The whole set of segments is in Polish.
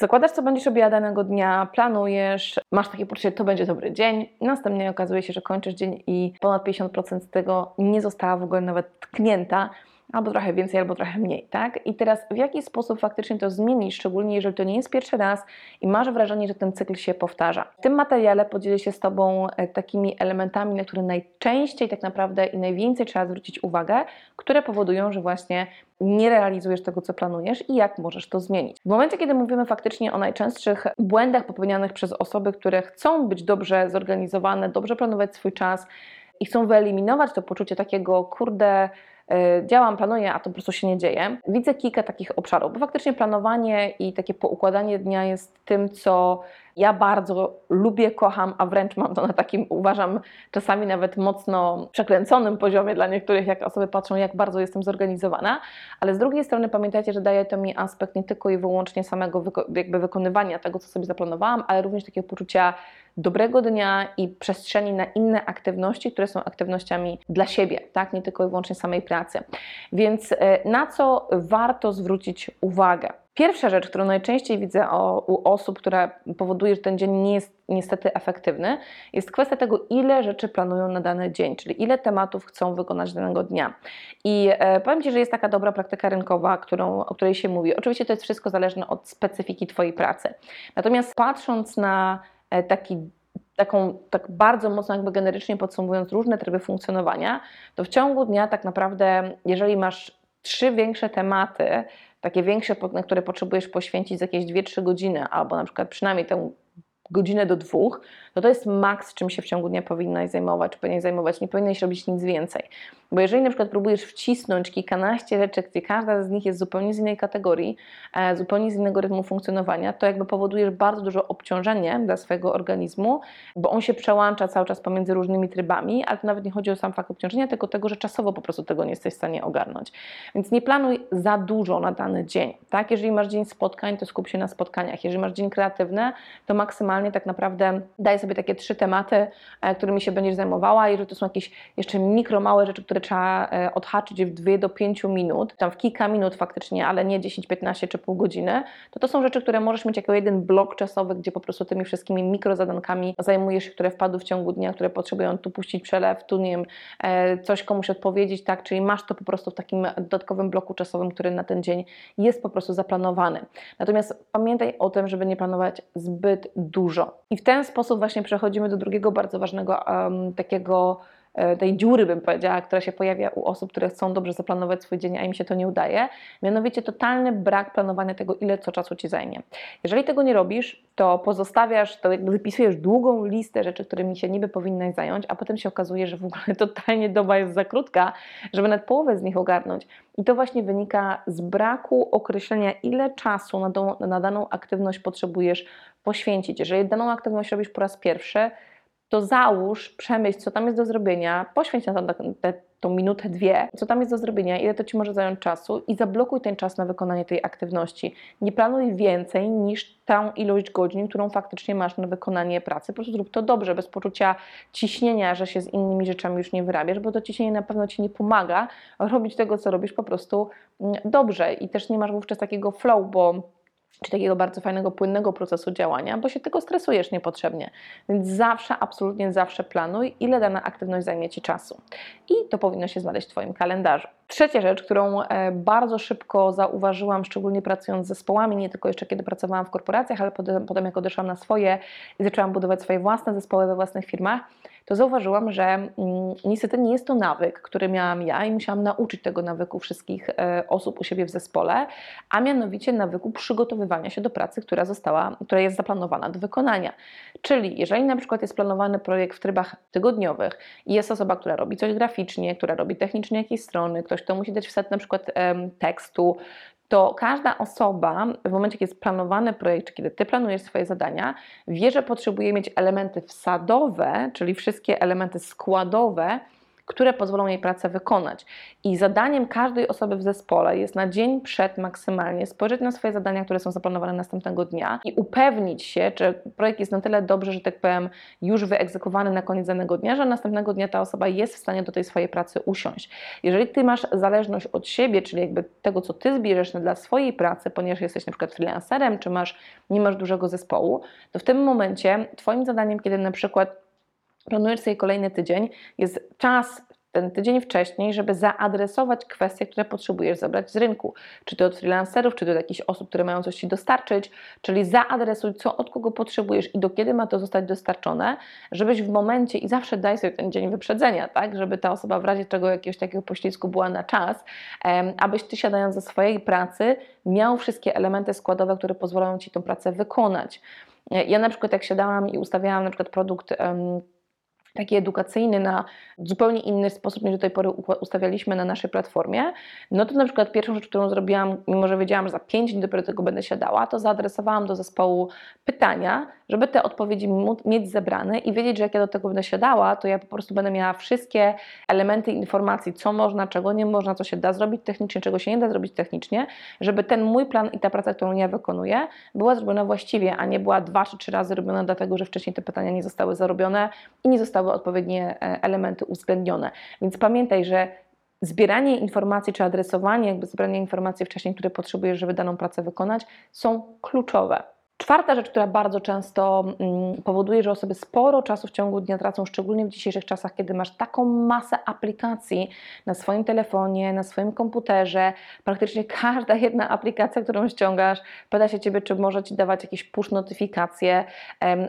Zakładasz, co będziesz robiła danego dnia, planujesz, masz takie poczucie, to będzie dobry dzień. Następnie okazuje się, że kończysz dzień i ponad 50% z tego nie została w ogóle nawet tknięta, albo trochę więcej, albo trochę mniej, tak? I teraz w jaki sposób faktycznie to zmienić, szczególnie jeżeli to nie jest pierwszy raz i masz wrażenie, że ten cykl się powtarza. W tym materiale podzielę się z Tobą e, takimi elementami, na które najczęściej tak naprawdę i najwięcej trzeba zwrócić uwagę, które powodują, że właśnie nie realizujesz tego, co planujesz i jak możesz to zmienić. W momencie, kiedy mówimy faktycznie o najczęstszych błędach popełnianych przez osoby, które chcą być dobrze zorganizowane, dobrze planować swój czas i chcą wyeliminować to poczucie takiego, kurde, działam, planuję, a to po prostu się nie dzieje. Widzę kilka takich obszarów, bo faktycznie planowanie i takie poukładanie dnia jest tym, co ja bardzo lubię, kocham, a wręcz mam to na takim, uważam, czasami nawet mocno przekręconym poziomie dla niektórych, jak osoby patrzą, jak bardzo jestem zorganizowana, ale z drugiej strony pamiętajcie, że daje to mi aspekt nie tylko i wyłącznie samego jakby wykonywania tego, co sobie zaplanowałam, ale również takiego poczucia dobrego dnia i przestrzeni na inne aktywności, które są aktywnościami dla siebie, tak? nie tylko i wyłącznie samej pracy. Więc e, na co warto zwrócić uwagę? Pierwsza rzecz, którą najczęściej widzę o, u osób, która powoduje, że ten dzień nie jest niestety efektywny, jest kwestia tego, ile rzeczy planują na dany dzień, czyli ile tematów chcą wykonać danego dnia. I e, powiem Ci, że jest taka dobra praktyka rynkowa, którą, o której się mówi. Oczywiście to jest wszystko zależne od specyfiki Twojej pracy. Natomiast patrząc na taki taką, tak bardzo mocno jakby generycznie podsumowując różne tryby funkcjonowania, to w ciągu dnia tak naprawdę, jeżeli masz trzy większe tematy, takie większe, na które potrzebujesz poświęcić jakieś 2-3 godziny, albo na przykład przynajmniej tę godzinę do dwóch, no to jest maks, czym się w ciągu dnia powinnaś zajmować, czy powinnaś zajmować, nie powinnaś robić nic więcej. Bo jeżeli na przykład próbujesz wcisnąć kilkanaście rzeczy, gdzie każda z nich jest zupełnie z innej kategorii, e, zupełnie z innego rytmu funkcjonowania, to jakby powodujesz bardzo duże obciążenie dla swojego organizmu, bo on się przełącza cały czas pomiędzy różnymi trybami, ale to nawet nie chodzi o sam fakt obciążenia, tylko tego, że czasowo po prostu tego nie jesteś w stanie ogarnąć. Więc nie planuj za dużo na dany dzień. Tak? Jeżeli masz dzień spotkań, to skup się na spotkaniach. Jeżeli masz dzień kreatywny, to maksymalnie tak naprawdę daj sobie takie trzy tematy, e, którymi się będziesz zajmowała. Jeżeli to są jakieś jeszcze mikro, małe rzeczy, które trzeba e, odhaczyć w 2 do 5 minut, tam w kilka minut faktycznie, ale nie 10, 15 czy pół godziny, to to są rzeczy, które możesz mieć jako jeden blok czasowy, gdzie po prostu tymi wszystkimi mikrozadankami zajmujesz się, które wpadły w ciągu dnia, które potrzebują tu puścić przelew, tu nie wiem, e, coś komuś odpowiedzieć, tak, czyli masz to po prostu w takim dodatkowym bloku czasowym, który na ten dzień jest po prostu zaplanowany. Natomiast pamiętaj o tym, żeby nie planować zbyt dużo. I w ten sposób właśnie przechodzimy do drugiego bardzo ważnego um, takiego tej dziury, bym powiedziała, która się pojawia u osób, które chcą dobrze zaplanować swój dzień, a im się to nie udaje. Mianowicie totalny brak planowania tego, ile co czasu ci zajmie. Jeżeli tego nie robisz, to pozostawiasz, to jakby wypisujesz długą listę rzeczy, którymi się niby powinnaś zająć, a potem się okazuje, że w ogóle totalnie doba jest za krótka, żeby nawet połowę z nich ogarnąć. I to właśnie wynika z braku określenia, ile czasu na, do, na daną aktywność potrzebujesz poświęcić. Jeżeli daną aktywność robisz po raz pierwszy, to załóż, przemyśl, co tam jest do zrobienia, poświęć na to te, tą minutę, dwie, co tam jest do zrobienia, ile to Ci może zająć czasu i zablokuj ten czas na wykonanie tej aktywności. Nie planuj więcej niż tą ilość godzin, którą faktycznie masz na wykonanie pracy. Po prostu zrób to dobrze, bez poczucia ciśnienia, że się z innymi rzeczami już nie wyrabiasz, bo to ciśnienie na pewno Ci nie pomaga robić tego, co robisz po prostu mm, dobrze i też nie masz wówczas takiego flow, bo czy takiego bardzo fajnego, płynnego procesu działania, bo się tylko stresujesz niepotrzebnie. Więc zawsze, absolutnie zawsze planuj, ile dana aktywność zajmie Ci czasu. I to powinno się znaleźć w Twoim kalendarzu. Trzecia rzecz, którą e, bardzo szybko zauważyłam, szczególnie pracując z zespołami, nie tylko jeszcze kiedy pracowałam w korporacjach, ale potem, potem jak odeszłam na swoje i zaczęłam budować swoje własne zespoły we własnych firmach, to zauważyłam, że mm, niestety nie jest to nawyk, który miałam ja i musiałam nauczyć tego nawyku wszystkich e, osób u siebie w zespole, a mianowicie nawyku przygotowywania się do pracy, która została, która jest zaplanowana do wykonania. Czyli jeżeli na przykład jest planowany projekt w trybach tygodniowych i jest osoba, która robi coś graficznie, która robi technicznie jakieś strony, ktoś, kto musi dać wset na przykład tekstu, to każda osoba w momencie, kiedy jest planowany projekt, kiedy ty planujesz swoje zadania, wie, że potrzebuje mieć elementy wsadowe, czyli wszystkie elementy składowe, które pozwolą jej pracę wykonać. I zadaniem każdej osoby w zespole jest na dzień przed maksymalnie spojrzeć na swoje zadania, które są zaplanowane następnego dnia i upewnić się, czy projekt jest na tyle dobrze, że tak powiem, już wyegzekwowany na koniec danego dnia, że następnego dnia ta osoba jest w stanie do tej swojej pracy usiąść. Jeżeli ty masz zależność od siebie, czyli jakby tego, co ty zbierzesz dla swojej pracy, ponieważ jesteś na przykład freelancerem, czy masz, nie masz dużego zespołu, to w tym momencie twoim zadaniem, kiedy na przykład planujesz sobie kolejny tydzień, jest czas ten tydzień wcześniej, żeby zaadresować kwestie, które potrzebujesz zabrać z rynku. Czy to od freelancerów, czy to od jakichś osób, które mają coś Ci dostarczyć, czyli zaadresuj, co od kogo potrzebujesz i do kiedy ma to zostać dostarczone, żebyś w momencie, i zawsze daj sobie ten dzień wyprzedzenia, tak, żeby ta osoba w razie czego jakiegoś takiego poślizgu była na czas, um, abyś Ty siadając ze swojej pracy miał wszystkie elementy składowe, które pozwolą Ci tą pracę wykonać. Ja na przykład jak siadałam i ustawiałam na przykład produkt um, taki edukacyjny na zupełnie inny sposób niż do tej pory ustawialiśmy na naszej platformie, no to na przykład pierwszą rzecz, którą zrobiłam, mimo że wiedziałam, że za 5 dni dopiero tego będę siadała, to zaadresowałam do zespołu pytania, żeby te odpowiedzi mieć zebrane i wiedzieć, że jak ja do tego będę siadała, to ja po prostu będę miała wszystkie elementy informacji, co można, czego nie można, co się da zrobić technicznie, czego się nie da zrobić technicznie, żeby ten mój plan i ta praca, którą ja wykonuję, była zrobiona właściwie, a nie była dwa czy trzy razy robiona dlatego, że wcześniej te pytania nie zostały zarobione i nie zostały odpowiednie e, elementy uwzględnione. Więc pamiętaj, że zbieranie informacji czy adresowanie, jakby zbieranie informacji wcześniej, które potrzebujesz, żeby daną pracę wykonać, są kluczowe. Czwarta rzecz, która bardzo często mm, powoduje, że osoby sporo czasu w ciągu dnia tracą, szczególnie w dzisiejszych czasach, kiedy masz taką masę aplikacji na swoim telefonie, na swoim komputerze, praktycznie każda jedna aplikacja, którą ściągasz, pyta się Ciebie, czy może Ci dawać jakieś push notyfikacje,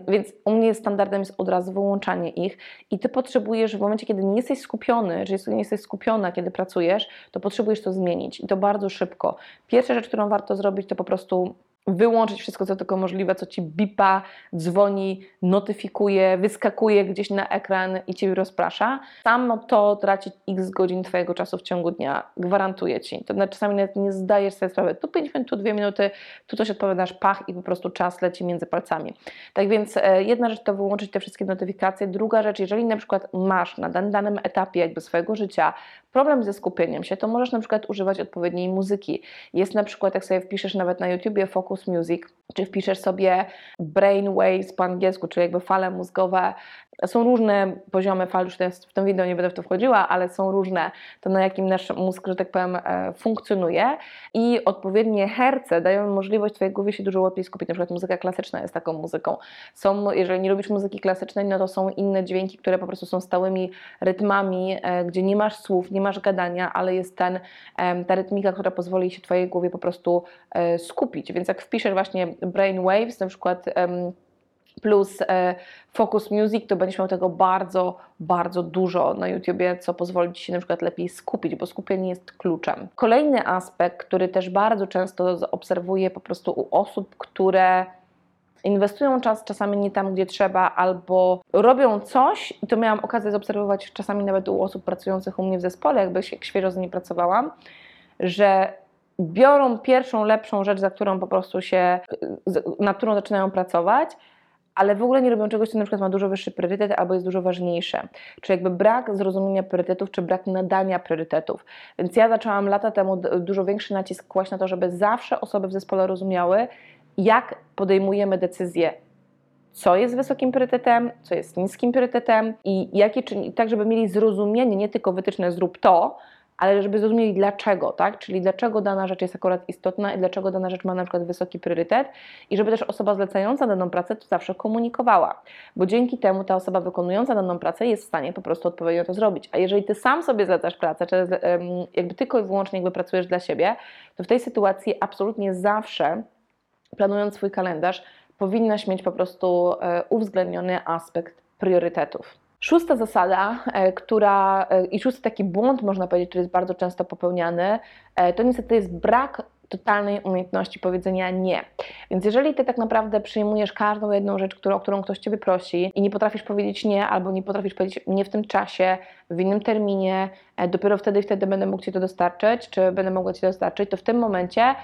więc u mnie standardem jest od razu wyłączanie ich. I Ty potrzebujesz w momencie, kiedy nie jesteś skupiony, czy nie jesteś skupiona, kiedy pracujesz, to potrzebujesz to zmienić. I to bardzo szybko. Pierwsza rzecz, którą warto zrobić, to po prostu wyłączyć wszystko, co tylko możliwe, co ci bipa, dzwoni, notyfikuje, wyskakuje gdzieś na ekran i cię rozprasza. Samo to traci x godzin twojego czasu w ciągu dnia. Gwarantuję ci. To znaczy, czasami nawet nie zdajesz sobie sprawy. Tu 5 minut, tu 2 minuty, tu coś odpowiadasz, pach i po prostu czas leci między palcami. Tak więc e, jedna rzecz to wyłączyć te wszystkie notyfikacje. Druga rzecz, jeżeli na przykład masz na danym etapie jakby swojego życia problem ze skupieniem się, to możesz na przykład używać odpowiedniej muzyki. Jest na przykład, jak sobie wpiszesz nawet na YouTubie Focus Music, czy wpiszesz sobie brainwaves po angielsku, czyli jakby fale mózgowe. Są różne poziomy fal, już w tym wideo nie będę w to wchodziła, ale są różne, to na jakim nasz mózg, że tak powiem, e, funkcjonuje i odpowiednie herce dają możliwość Twojej głowie się dużo łatwiej skupić. Na przykład muzyka klasyczna jest taką muzyką. Są, jeżeli nie lubisz muzyki klasycznej, no to są inne dźwięki, które po prostu są stałymi rytmami, e, gdzie nie masz słów, nie masz gadania, ale jest ten, ta rytmika, która pozwoli się Twojej głowie po prostu e, skupić. Więc jak wpiszesz właśnie brainwaves, na przykład plus e, Focus Music, to będziesz miał tego bardzo, bardzo dużo na YouTubie, co pozwoli Ci się na przykład lepiej skupić, bo skupienie jest kluczem. Kolejny aspekt, który też bardzo często obserwuję po prostu u osób, które inwestują czas czasami nie tam, gdzie trzeba, albo robią coś, i to miałam okazję zaobserwować czasami nawet u osób pracujących u mnie w zespole, jakby się świeżo z nimi pracowałam, że biorą pierwszą, lepszą rzecz, za którą po prostu się, na którą zaczynają pracować, ale w ogóle nie robią czegoś, co na przykład ma dużo wyższy priorytet albo jest dużo ważniejsze. Czyli jakby brak zrozumienia priorytetów, czy brak nadania priorytetów. Więc ja zaczęłam lata temu dużo większy nacisk kłaść na to, żeby zawsze osoby w zespole rozumiały, jak podejmujemy decyzje co jest wysokim priorytetem, co jest niskim priorytetem i jakie czynniki, tak żeby mieli zrozumienie, nie tylko wytyczne zrób to, ale żeby zrozumieli dlaczego, tak? Czyli dlaczego dana rzecz jest akurat istotna i dlaczego dana rzecz ma na przykład wysoki priorytet i żeby też osoba zlecająca daną pracę to zawsze komunikowała, bo dzięki temu ta osoba wykonująca daną pracę jest w stanie po prostu odpowiednio to zrobić. A jeżeli ty sam sobie zlecasz pracę, czy jakby tylko i wyłącznie jakby pracujesz dla siebie, to w tej sytuacji absolutnie zawsze planując swój kalendarz, powinnaś mieć po prostu e, uwzględniony aspekt priorytetów. Szósta zasada, e, która e, i szósty taki błąd, można powiedzieć, który jest bardzo często popełniany, to niestety jest brak totalnej umiejętności powiedzenia nie. Więc jeżeli ty tak naprawdę przyjmujesz każdą jedną rzecz, którą, o którą ktoś ciebie prosi i nie potrafisz powiedzieć nie, albo nie potrafisz powiedzieć nie w tym czasie, w innym terminie, dopiero wtedy i wtedy będę mógł ci to dostarczyć, czy będę mogła ci dostarczyć, to w tym momencie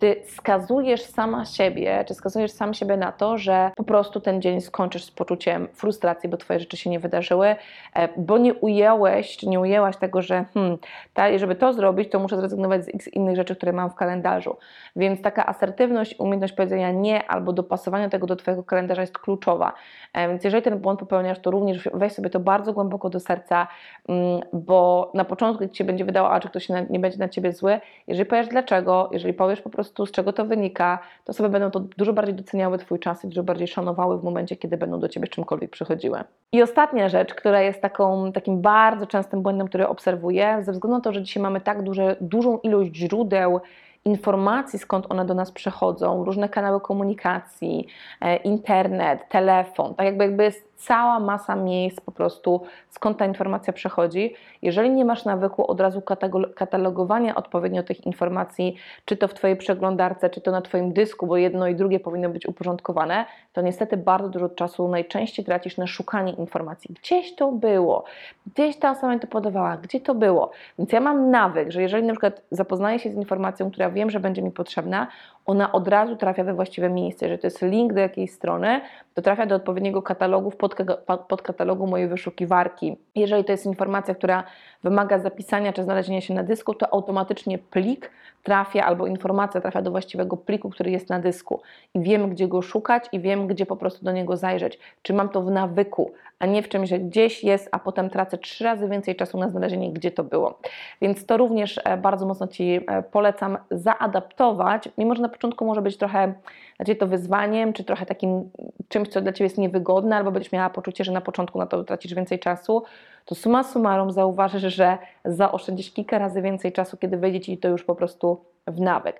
ty skazujesz sama siebie, czy skazujesz sam siebie na to, że po prostu ten dzień skończysz z poczuciem frustracji, bo twoje rzeczy się nie wydarzyły, e, bo nie ująłeś, czy nie ujęłaś tego, że hmm, ta, żeby to zrobić, to muszę zrezygnować z x innych rzeczy, które mam w kalendarzu. Więc taka asertywność, umiejętność powiedzenia nie albo dopasowania tego do twojego kalendarza jest kluczowa. E, Więc jeżeli ten błąd popełniasz, to również weź sobie to bardzo głęboko do serca, mm, bo na początku ci się będzie wydało, a czy ktoś nie będzie na ciebie zły, jeżeli powiesz dlaczego, jeżeli powiesz po prostu z czego to wynika, to osoby będą to dużo bardziej doceniały twój czas i dużo bardziej szanowały w momencie, kiedy będą do ciebie z czymkolwiek przychodziły. I ostatnia rzecz, która jest taką, takim bardzo częstym błędem, który obserwuję, ze względu na to, że dzisiaj mamy tak duże, dużą ilość źródeł informacji, skąd one do nas przychodzą, różne kanały komunikacji, e, internet, telefon, tak jakby, jakby jest cała masa miejsc po prostu, skąd ta informacja przechodzi. Jeżeli nie masz nawyku od razu katalogowania odpowiednio tych informacji, czy to w Twojej przeglądarce, czy to na Twoim dysku, bo jedno i drugie powinno być uporządkowane, to niestety bardzo dużo czasu najczęściej tracisz na szukanie informacji. Gdzieś to było, gdzieś ta osoba mi to podawała, gdzie to było. Więc ja mam nawyk, że jeżeli na przykład zapoznaję się z informacją, która wiem, że będzie mi potrzebna, ona od razu trafia we właściwe miejsce. Jeżeli to jest link do jakiejś strony, to trafia do odpowiedniego katalogu, w podka- podkatalogu mojej wyszukiwarki. Jeżeli to jest informacja, która wymaga zapisania czy znalezienia się na dysku, to automatycznie plik trafia albo informacja trafia do właściwego pliku, który jest na dysku. I wiem, gdzie go szukać i wiem, gdzie po prostu do niego zajrzeć. Czy mam to w nawyku, a nie w czymś, że gdzieś jest, a potem tracę trzy razy więcej czasu na znalezienie, gdzie to było. Więc to również e, bardzo mocno Ci e, polecam zaadaptować, mimo że na początku może być trochę Ciebie to wyzwaniem, czy trochę takim czymś, co dla Ciebie jest niewygodne, albo będziesz miała poczucie, że na początku na to tracisz więcej czasu, to summa summarum zauważysz, że zaoszczędzisz kilka razy więcej czasu, kiedy wejdzie Ci to już po prostu w nawyk.